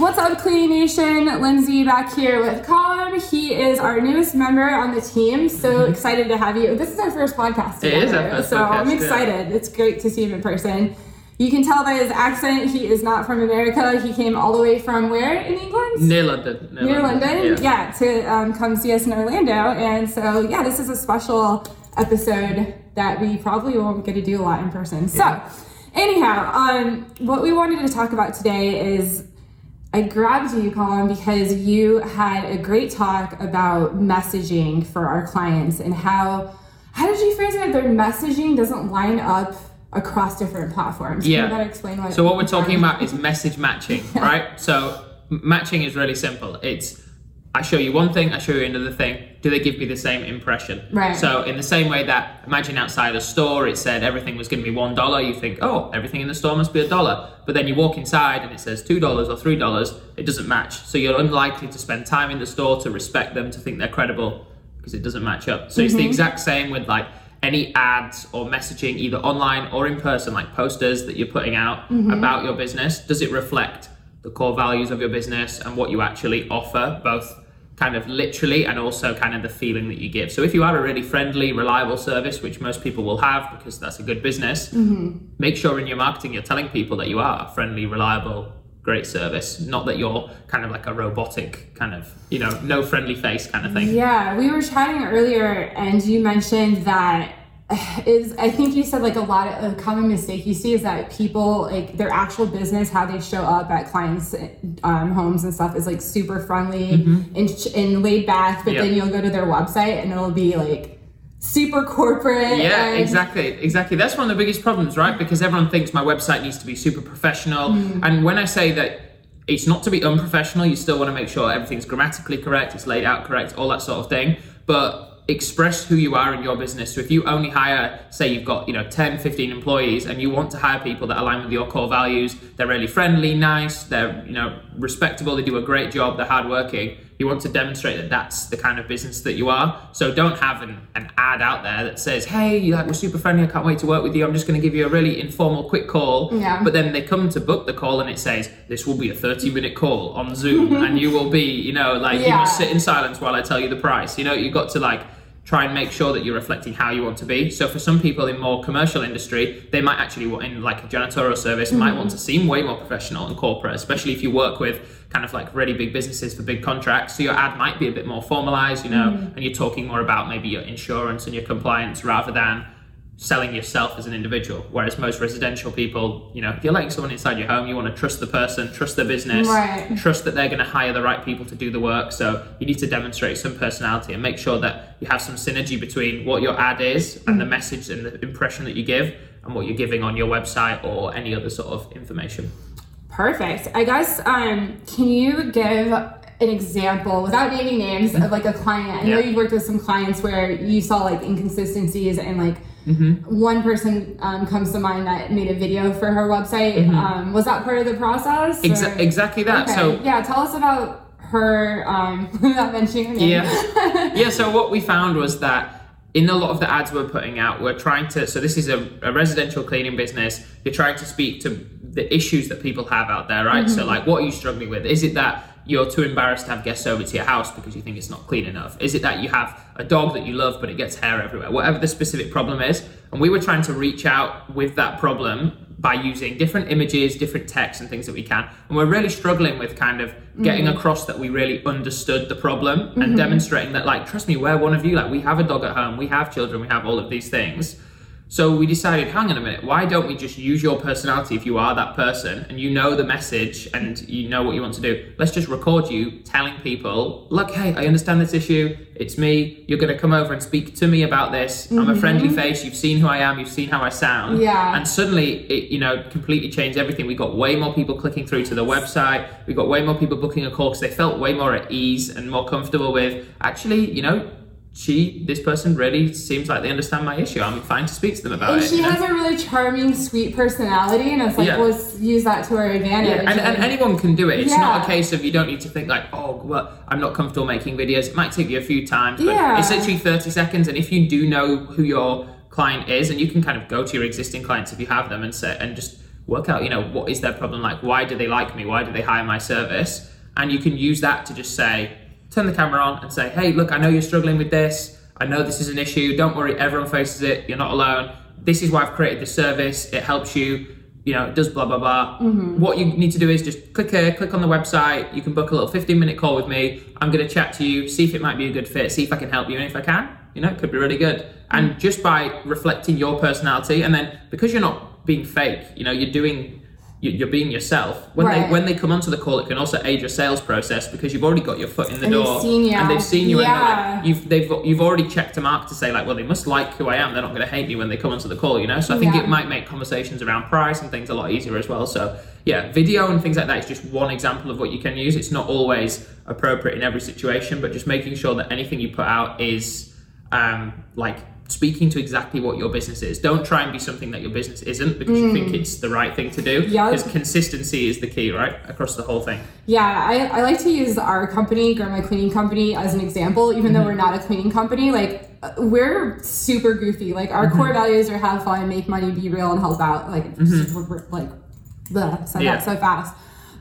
What's up, Cleaning Nation? Lindsay back here with Colin. He is our newest member on the team. So excited to have you. This is our first podcast. Mm-hmm. It is our together, first so podcast, I'm yeah. excited. It's great to see him in person. You can tell by his accent, he is not from America. He came all the way from where in England? Near London. Near London, yeah, to um, come see us in Orlando. And so, yeah, this is a special episode that we probably won't get to do a lot in person. So, anyhow, um, what we wanted to talk about today is I grabbed you, Colin, because you had a great talk about messaging for our clients and how how did you phrase it? Their messaging doesn't line up across different platforms. Yeah. Can you explain what? So what we're talking about is message matching, right? So matching is really simple. It's I show you one thing, I show you another thing. Do they give me the same impression? Right. So in the same way that imagine outside a store, it said everything was going to be one dollar. You think, oh, everything in the store must be a dollar. But then you walk inside and it says two dollars or three dollars. It doesn't match. So you're unlikely to spend time in the store to respect them, to think they're credible, because it doesn't match up. So it's the mm-hmm. exact same with like any ads or messaging, either online or in person, like posters that you're putting out mm-hmm. about your business. Does it reflect the core values of your business and what you actually offer, both kind of literally and also kind of the feeling that you give. So if you are a really friendly, reliable service, which most people will have because that's a good business, mm-hmm. make sure in your marketing you're telling people that you are a friendly, reliable, great service, not that you're kind of like a robotic kind of, you know, no friendly face kind of thing. Yeah, we were chatting earlier, and you mentioned that is I think you said like a lot of a common mistake you see is that people like their actual business, how they show up at clients' um, homes and stuff is like super friendly and, ch- and laid back, but Mm-hmm. Then you'll go to their website and it'll be like super corporate. Yeah, and- exactly, exactly. That's one of the biggest problems, right? Because everyone thinks my website needs to be super professional. And when I say that it's not to be unprofessional, you still want to make sure everything's grammatically correct, it's laid out correct, all that sort of thing. But express who you are in your business. So if you only hire, say you've got, you know, 10, 15 employees and you want to hire people that align with your core values, they're really friendly, nice, they're, you know, respectable, they do a great job, they're hardworking. You want to demonstrate that that's the kind of business that you are. So don't have an, an ad out there that says, hey, like, we're super friendly, I can't wait to work with you. I'm just going to give you a really informal, quick call. Yeah. But then they come to book the call and it says, this will be a 30 minute call on Zoom and you will be, you know, like you must sit in silence while I tell you the price. You know, you've got to like, try and make sure that you're reflecting how you want to be. So for some people in more commercial industry, they might actually want in like a janitorial service might want to mm-hmm. seem way more professional and corporate, especially if you work with kind of like really big businesses for big contracts. So your ad might be a bit more formalized, you know, mm-hmm. and you're talking more about maybe your insurance and your compliance rather than selling yourself as an individual. Whereas most residential people, you know, if you're letting someone inside your home, you want to trust the person, trust their business, Right. trust that they're going to hire the right people to do the work. So you need to demonstrate some personality and make sure that you have some synergy between what your ad is and the message and the impression that you give and what you're giving on your website or any other sort of information. Perfect. I guess um, can you give an example without naming names of like a client? I know Yeah. you've worked with some clients where you saw like inconsistencies and like Mm-hmm. one person um, comes to mind that made a video for her website. Um, was that part of the process? Mm-hmm. Exa- exactly that. Okay. So yeah, tell us about her um, without mentioning her name. Yeah. yeah, so what we found was that in a lot of the ads we're putting out, we're trying to, so this is a, a residential cleaning business. You're trying to speak to the issues that people have out there, right? So, like, what are you struggling with? Is it that you're too embarrassed to have guests over to your house because you think it's not clean enough? Is it that you have a dog that you love but it gets hair everywhere? Whatever the specific problem is. And we were trying to reach out with that problem by using different images, different texts, and things that we can. And we're really struggling with kind of getting mm-hmm. across that we really understood the problem and mm-hmm. demonstrating that, like, trust me, we're one of you. Like, we have a dog at home, we have children, we have all of these things. So we decided, hang on a minute, why don't we just use your personality if you are that person and you know the message and you know what you want to do? Let's just record you telling people, look, hey, I understand this issue. It's me. You're going to come over and speak to me about this. I'm a friendly mm-hmm. face. You've seen who I am. You've seen how I sound. Yeah. And suddenly, it, you know, completely changed everything. We got way more people clicking through to the website. We got way more people booking a call because they felt way more at ease and more comfortable with, actually, you know, she, this person really seems like they understand my issue. I'm fine to speak to them about And it. she you know? has a really charming, sweet personality, and it's like, Yeah. let's use that to our advantage. Yeah, and, and anyone can do it. It's not a case of you don't need to think like, oh, well, I'm not comfortable making videos. It might take you a few times, but Yeah. it's literally 30 seconds. And if you do know who your client is, and you can kind of go to your existing clients if you have them and say, and just work out, you know, what is their problem like? Why do they like me? Why do they hire my service? And you can use that to just say, turn the camera on and say, hey, look, I know you're struggling with this. I know this is an issue. Don't worry, everyone faces it. You're not alone. This is why I've created this service. It helps you. You know, it does blah blah blah. Mm-hmm. What you need to do is just click here, click on the website. You can book a little 15 minute call with me. I'm going to chat to you, see if it might be a good fit, see if I can help you, and if I can, you know, it could be really good. And mm. just by reflecting your personality, and then because you're not being fake, you know, you're doing you're being yourself. When Right. they when they come onto the call, it can also aid your sales process because you've already got your foot in the And they've door seen you. and they've seen you. Yeah. And like, you've they've you've already checked a mark to say like, well, they must like who I am. They're not going to hate me when they come onto the call, you know. So I think Yeah. it might make conversations around price and things a lot easier as well. So yeah, video and things like that is just one example of what you can use. It's not always appropriate in every situation, but just making sure that anything you put out is um, like speaking to exactly what your business is. Don't try and be something that your business isn't because you think it's the right thing to do. Mm. Yeah. Because consistency is the key, right? Across the whole thing. Yeah, I, I like to use our company, My Cleaning Company, as an example, even though we're not a cleaning company. Like, uh, we're super goofy. Like, our core values are have fun, make money, be real, and help out. Like, we're, like, the said Yeah. that so fast.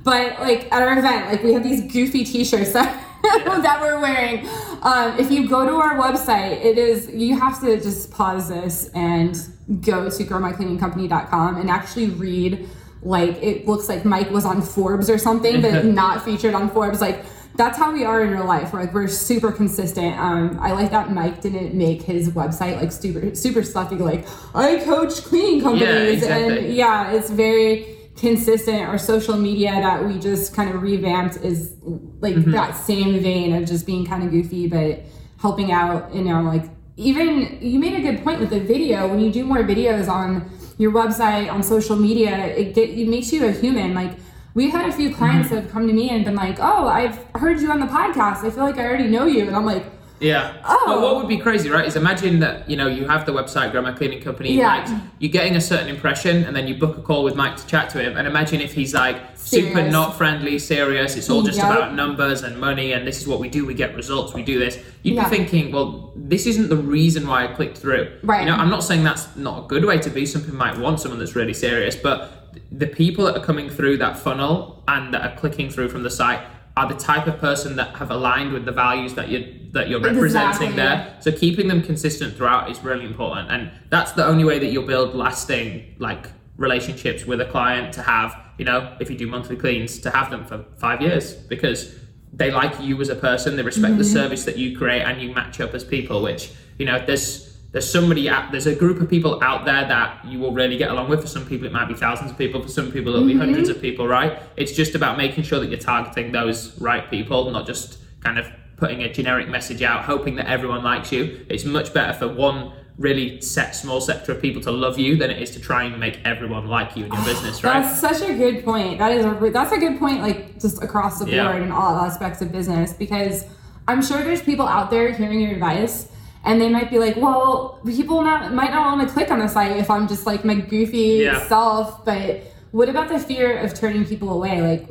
But, like, at our event, like, we have these goofy t shirts that. that we're wearing. Um, if you go to our website, it is you have to just pause this and go to growmycleaningcompany.com and actually read like it looks like Mike was on Forbes or something, but not featured on Forbes. Like that's how we are in real life. We're like we're super consistent. Um, I like that Mike didn't make his website like super super stuffy. Like I coach cleaning companies, exactly. and yeah, it's very consistent. Our social media that we just kind of revamped is like mm-hmm. that same vein of just being kind of goofy, but helping out. You know, like even you made a good point with the video. When you do more videos on your website on social media, it get it makes you a human. Like we've had a few clients mm-hmm. that have come to me and been like, "Oh, I've heard you on the podcast. I feel like I already know you," and I'm like. Yeah. Oh. Well, what would be crazy, right? Is imagine that you know you have the website My Cleaning Company. Yeah. Mike, you're getting a certain impression, and then you book a call with Mike to chat to him. And imagine if he's like super not friendly, serious. It's all just Yep. about numbers and money, and this is what we do. We get results. We do this. You'd Yeah. be thinking, well, this isn't the reason why I clicked through. Right. You know, I'm not saying that's not a good way to be. Some people might want someone that's really serious, but the people that are coming through that funnel and that are clicking through from the site are the type of person that have aligned with the values that you're that you're representing Exactly. there. So keeping them consistent throughout is really important, and that's the only way that you'll build lasting like relationships with a client. To have, you know, if you do monthly cleans, to have them for five years because they like you as a person, they respect the mm-hmm. service that you create, and you match up as people. Which you know, there's there's somebody out there's a group of people out there that you will really get along with for some people it might be thousands of people for some people it'll be mm-hmm. hundreds of people right it's just about making sure that you're targeting those right people not just kind of putting a generic message out hoping that everyone likes you it's much better for one really set small sector of people to love you than it is to try and make everyone like you in your business right That's such a good point. That is a that's a good point. Like just across the board Yeah. in all aspects of business, because I'm sure there's people out there hearing your advice, and they might be like, "Well, people not might not want to click on the site if I'm just like my goofy Yeah. self." But what about the fear of turning people away? Like,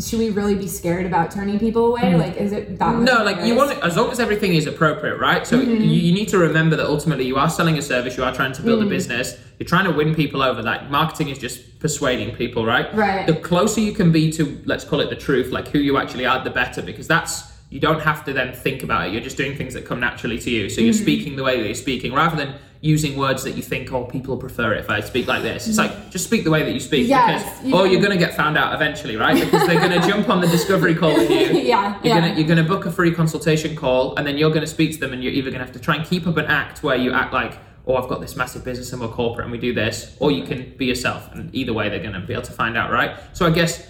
should we really be scared about turning people away? Mm-hmm. Like, is it that? much. No, like you want it, as long as everything is appropriate, right? So mm-hmm. you, you need to remember that ultimately you are selling a service, you are trying to build a mm. business, you're trying to win people over. That marketing is just persuading people, right? Right. The closer you can be to, let's call it the truth, like who you actually are, the better, because that's you don't have to then think about it. You're just doing things that come naturally to you. So you're mm-hmm. speaking the way that you're speaking, rather than using words that you think, oh, people prefer it if I speak like this. It's mm-hmm. like just speak the way that you speak, Yes, because you or you're going to get found out eventually, right? Because they're going to jump on the discovery call with you. Yeah, You're yeah. you're gonna book a free consultation call, and then you're gonna speak to them, and you're either gonna have to try and keep up an act where you act like, oh, I've got this massive business and we're corporate and we do this, or you mm-hmm. can be yourself, and either way they're gonna be able to find out, right? So I guess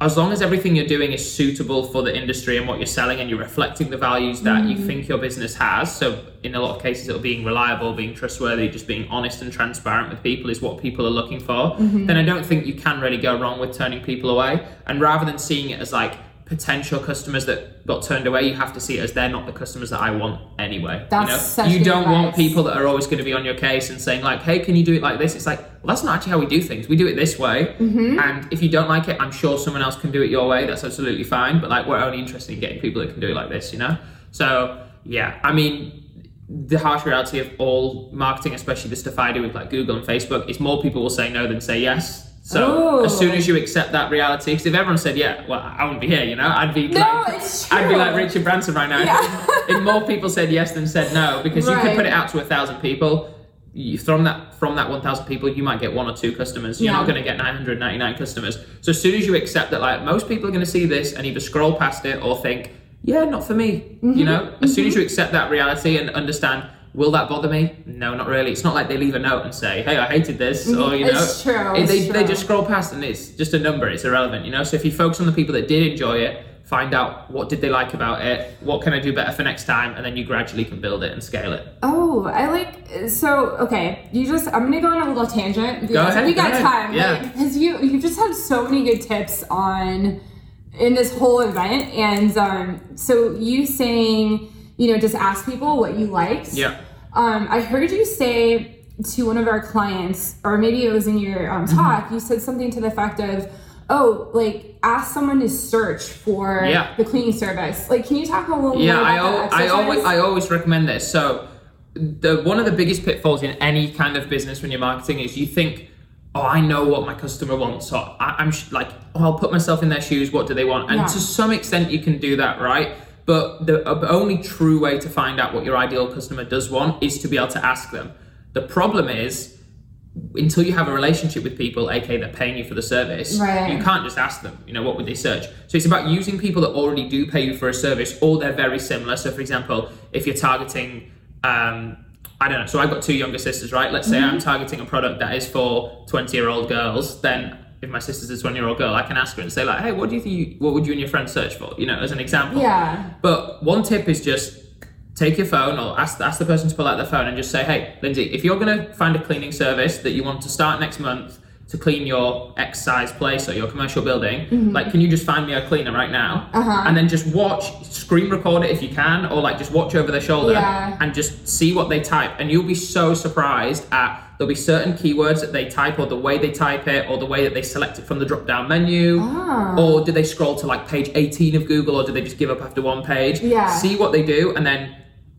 as long as everything you're doing is suitable for the industry and what you're selling, and you're reflecting the values that you mm-hmm. think your business has, so in a lot of cases it'll being reliable, being trustworthy, just being honest and transparent with people is what people are looking for, mm-hmm. then I don't think you can really go wrong with turning people away. And rather than seeing it as like potential customers that got turned away, you have to see it as they're not the customers that I want anyway. That's you know, you don't want people that are always going to be on your case and saying like, "Hey, can you do it like this?" It's like, well, that's not actually how we do things. We do it this way, Mm-hmm. and if you don't like it, I'm sure someone else can do it your way. That's absolutely fine. But like, we're only interested in getting people that can do it like this, you know. So yeah, I mean, the harsh reality of all marketing, especially the stuff I do with like Google and Facebook, is more people will say no than say yes. So Ooh. as soon as you accept that reality, because if everyone said yeah, well, I wouldn't be here, you know, I'd be No, like, I'd be like Richard Branson right now. Yeah. if more people said yes than said no, because you could put it out to a thousand people. You from that from that one thousand people, you might get one or two customers. You're Yeah. not going to get 999 customers. So as soon as you accept that, like most people are going to see this and either scroll past it or think, yeah, not for me. Mm-hmm. You know, as soon as you accept that reality and understand. Will that bother me? No, not really. It's not like they leave a note and say, "Hey, I hated this," or you know, Mm-hmm. It's true, it's they, they just scroll past and it's just a number. It's irrelevant, you know. So if you focus on the people that did enjoy it, find out what did they like about it, what can I do better for next time, and then you gradually can build it and scale it. Oh, I like so okay. You just I'm gonna go on a little tangent. because ahead, We go got ahead. time. Yeah. Because you you just had so many good tips on in this whole event, and um, so you saying you know just ask people what you liked. Yeah. Um, I heard you say to one of our clients, or maybe it was in your um, Mm-hmm. talk, you said something to the effect of, "Oh, like ask someone to search for Yeah. the cleaning service." Like, can you talk a little Yeah, more I, about al- that I always I always recommend this. So the one of the biggest pitfalls in any kind of business when you're marketing is you think, oh, I know what my customer wants. So I, I'm sh- like, oh, I'll put myself in their shoes. What do they want? And Yeah. to some extent, you can do that, right? But the uh, only true way to find out what your ideal customer does want is to be able to ask them. The problem is. Until you have a relationship with people, aka they're paying you for the service, Right. you can't just ask them, you know, what would they search? So it's about using people that already do pay you for a service or they're very similar. So, for example, if you're targeting, um, I don't know, so I've got two younger sisters, right? Let's say Mm-hmm. I'm targeting a product that is for 20 year old girls, then if my sister's a 20 year old girl, I can ask her and say, like, hey, what do you think, you, what would you and your friends search for? You know, as an example. Yeah. But one tip is just take your phone or ask, ask the person to pull out their phone and just say, hey, Lindsay, if you're going to find a cleaning service that you want to start next month to clean your X size place or your commercial building, like, can you just find me a cleaner right now? Mm-hmm. Uh-huh. And then just watch, screen record it if you can, or like just watch over their shoulder Yeah. and just see what they type. And you'll be so surprised at there'll be certain keywords that they type or the way they type it or the way that they select it from the drop down menu. Ah. Or do they scroll to like page 18 of Google or do they just give up after one page? Yeah. See what they do and then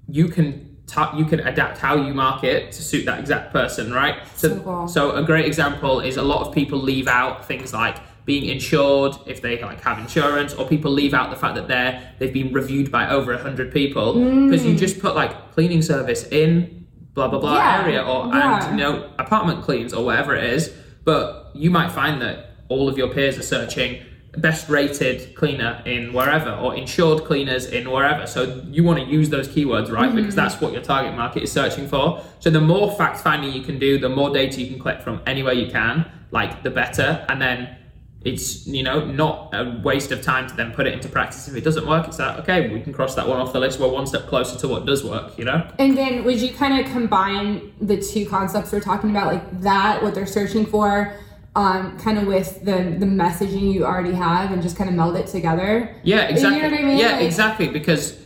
you can ta- you can adapt how you market to suit that exact person, right? So cool. so a great example is a lot of people leave out things like being insured if they like have insurance or people leave out the fact that they're they've been reviewed by over 100 people mm. because you just put like cleaning service in blah blah blah Yeah, area or yeah. and you know apartment cleans or whatever it is but you might find that all of your peers are searching best rated cleaner in wherever or insured cleaners in wherever. So you want to use those keywords right? Because mm-hmm. that's what your target market is searching for. So the more fact finding you can do the more data you can collect from anywhere you can like the better. And then it's you know not a waste of time to then put it into practice. If it doesn't work it's like okay we can cross that one off the list. We're one step closer to what does work you know? And then would you kind of combine the two concepts we're talking about, like that, what they're searching for, um, kind of with the the messaging you already have, and just kind of meld it together? Yeah, exactly. You know what I mean? Yeah, Like- exactly. Because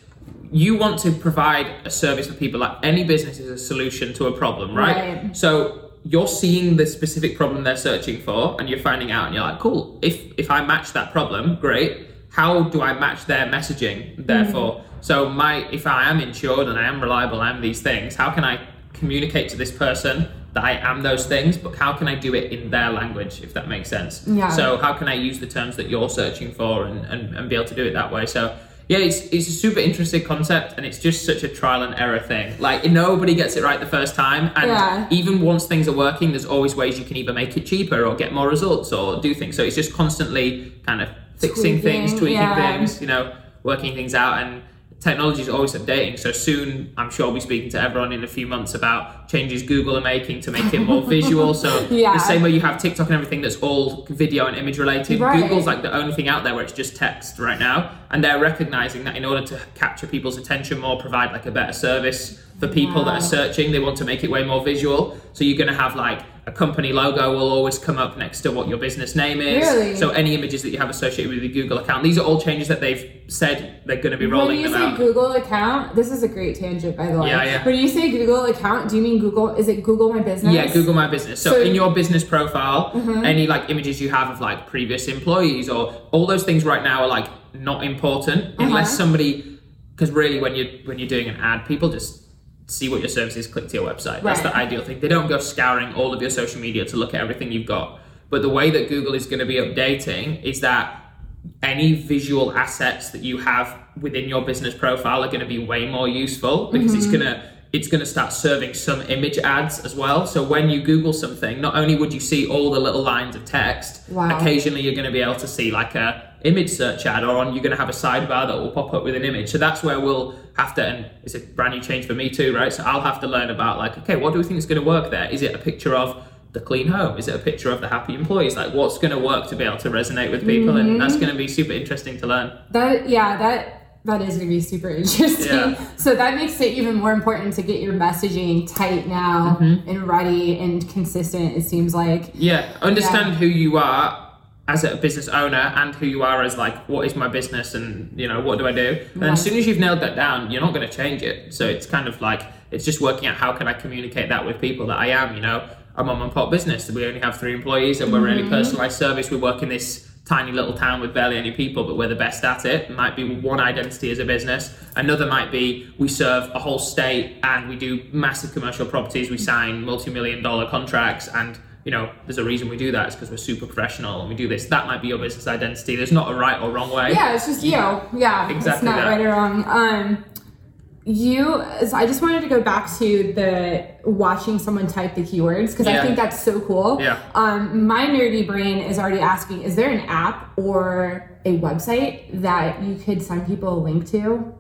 you want to provide a service for people. Like any business is a solution to a problem, right? Right. So you're seeing the specific problem they're searching for, and you're finding out, and you're like, cool. If if I match that problem, great. How do I match their messaging? Therefore, Mm-hmm. so my if I am insured and I am reliable, I am these things. How can I communicate to this person? That I am those things, but how can I do it in their language, if that makes sense? Yeah. So how can I use the terms that you're searching for and, and, and be able to do it that way? So yeah, it's it's a super interesting concept and it's just such a trial and error thing. Like nobody gets it right the first time, and Yeah. even once things are working, there's always ways you can either make it cheaper or get more results or do things. So it's just constantly kind of fixing things, Tweaking, tweaking yeah. things, you know, working things out and. Technology is always updating, so soon I'm sure I'll be speaking to everyone in a few months about changes Google are making to make it more visual. So Yeah. the same way you have TikTok and everything that's all video and image related, Right. Google's like the only thing out there where it's just text right now, and they're recognizing that in order to capture people's attention more, provide like a better service for people that are searching, they want to make it way more visual. So you're going to have like a company logo will always come up next to what your business name is. Really? So any images that you have associated with your Google account, these are all changes that they've said they're going to be rolling When you say out. Google account, this is a great tangent, by the way. Yeah, yeah. When you say Google account, do you mean Google? Is it Google My Business? Yeah, Google My Business. So, So- in your business profile, Mm-hmm. any like images you have of like previous employees or all those things right now are like not important unless Uh-huh. somebody because really when you when you're doing an ad, people just see what your service is, click to your website. That's the ideal thing. They don't go scouring all of your social media to look at everything you've got. But the way that Google is going to be updating is that any visual assets that you have within your business profile are going to be way more useful because it's Mm-hmm. going to it's going to start serving some image ads as well. So when you Google something, not only would you see all the little lines of text, Wow. occasionally you're going to be able to see like a image search ad, or on you're going to have a sidebar that will pop up with an image. So that's where we'll have to, and it's a brand new change for me too, right? So I'll have to learn about like, okay, what do we think is going to work there? Is it a picture of the clean home? Is it a picture of the happy employees? Like, what's going to work to be able to resonate with people? And that's going to be super interesting to learn. That yeah, that that is gonna be super interesting. Yeah. So that makes it even more important to get your messaging tight now Mm-hmm. and ready and consistent. It seems like. Yeah, understand who you are as a business owner and who you are as like what is my business and you know what do I do. And as soon as you've nailed that down, you're not going to change it. So it's kind of like it's just working out how can I communicate that with people that I am. You know, a mom and pop business. We only have three employees and we're really mm-hmm. personalized service. We work in this tiny little town with barely any people, but we're the best at it. It might be one identity as a business. Another might be we serve a whole state and we do massive commercial properties. We sign multi-million dollar contracts and you know, there's a reason we do that. It's because we're super professional and we do this. That might be your business identity. There's not a right or wrong way. Yeah, it's just you. Yeah, it's Exactly not that. right or wrong. Um, you. so I just wanted to go back to the watching someone type the keywords because I think that's so cool. Yeah. Um, my nerdy brain is already asking: Is there an app or a website that you could send people a link to?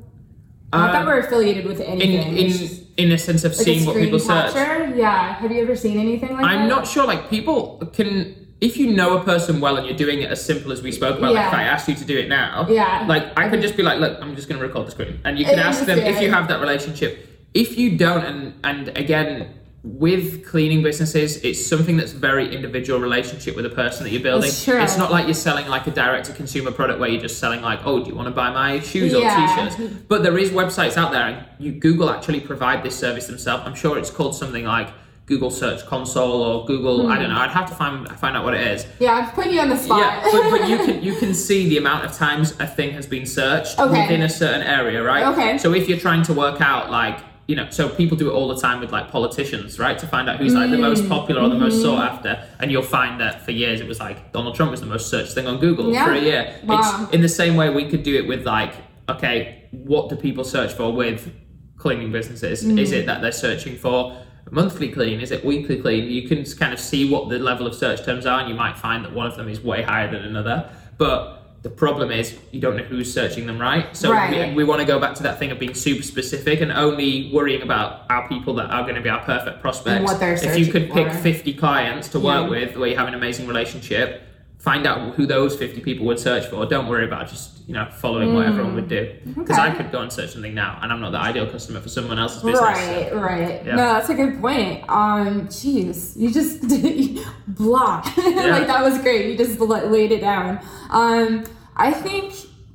Not that Um, we're affiliated with in anything. in just in a sense of like seeing what people search. Yeah. Have you ever seen anything like that? I'm not sure. Like people can, if you know a person well and you're doing it as simple as we spoke about. Like Yeah. if I asked you to do it now, Yeah. Like I could just be like, look, I'm just going to record the screen, and you can ask them if you have that relationship. If you don't, and and again. With cleaning businesses, it's something that's very individual relationship with the person that you're building. It's not like you're selling like a direct to consumer product where you're just selling like, oh, do you want to buy my shoes Yeah. or t-shirts? But there is websites out there, and you Google actually provide this service themselves. I'm sure it's called something like Google Search Console or Google. I don't hmm. know. I'd have to find find out what it is. Yeah, I'm putting you on the spot. Yeah, but, but you can you can see the amount of times a thing has been searched Okay. within a certain area, right? Okay. So if you're trying to work out like you know, so people do it all the time with like politicians, right? To find out who's like the Mm. most popular or the most sought Mm-hmm. after, and you'll find that for years it was like Donald Trump was the most searched thing on Google Yeah. for a year. Wow. It's in the same way we could do it with like, okay, what do people search for with cleaning businesses? Mm. Is it that they're searching for monthly clean? Is it weekly clean? You can kind of see what the level of search terms are, and you might find that one of them is way higher than another. But the problem is you don't know who's searching them right. So Right. we, we want to go back to that thing of being super specific and only worrying about our people that are going to be our perfect prospects. And what they're if you could pick for. 50 clients to work Yeah. with where you have an amazing relationship, find out who those 50 people would search for. Don't worry about just, you know, following what everyone would do. Because Okay. I could go and search something now and I'm not the ideal customer for someone else's business. so- Right, right. Yeah. No, that's a good point. Um, jeez, you just blah. like that was great. You just laid it down. Um, I think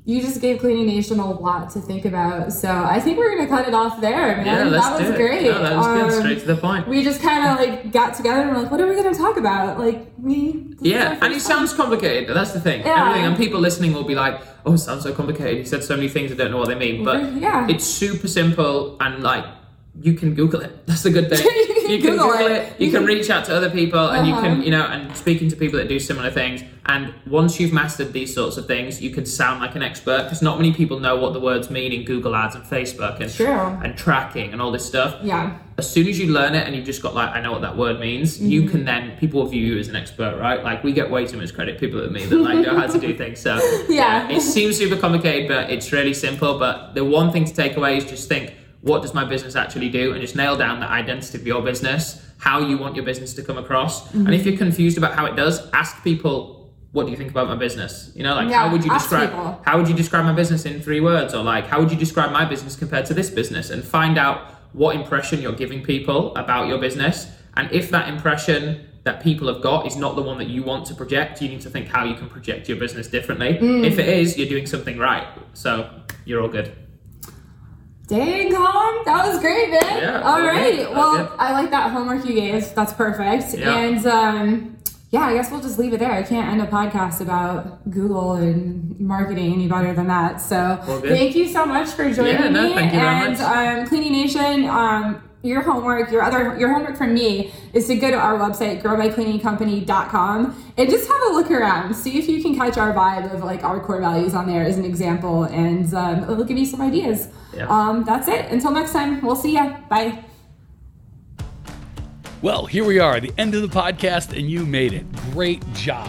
you just gave Cleaning Nation a lot to think about. So I think we're gonna cut it off there, man. Yeah, let's that was do it. great. No, that was good. Um, Straight to the point. we just kind of like got together and we're like, what are we gonna talk about? Like me. this is our Yeah, and it sounds complicated. That's the thing. Yeah. Everything, and people listening will be like, "Oh, it sounds so complicated." He said so many things I don't know what they mean, but Yeah. it's super simple and like you can Google it. That's the good thing. You can Google Google it. it. You can reach out to other people, and you can, Uh-huh. you know, and speaking to people that do similar things. And once you've mastered these sorts of things, you can sound like an expert because not many people know what the words mean in Google Ads and Facebook and True. and tracking and all this stuff Yeah. as soon as you learn it and you've just got like I know what that word means, you Mm-hmm. can then people view you as an expert, right? Like we get way too much credit, people at me that like know how to do things. So Yeah. it seems super complicated, but it's really simple. But the one thing to take away is just think, what does my business actually do, and just nail down the identity of your business, how you want your business to come across, Mm-hmm. and if you're confused about how it does, ask people. What do you think about my business? You know, like Yeah, how would you describe people. how would you describe my business in three words or like how would you describe my business compared to this business and find out what impression you're giving people about your business and if that impression that people have got is not the one that you want to project. You need to think how you can project your business differently. Mm. If it is, you're doing something right. So you're all good. Dang, Colin, that was great, man. Yeah, All right. okay. Well, I like that homework you gave. That's perfect. Yeah. And um, yeah, I guess we'll just leave it there. I can't end a podcast about Google and marketing any better than that. So Well, thank you so much for joining Yeah, no, me. thank you very and um, Cleaning Nation, um, your homework, your other your homework from me is to go to our website, growmycleaningcompany.com, and just have a look around. See if you can catch our vibe of like our core values on there as an example, and um, it'll give you some ideas. Yeah. Um, that's it. Until next time, we'll see ya. Bye. Well, here we are, the end of the podcast, and you made it. Great job.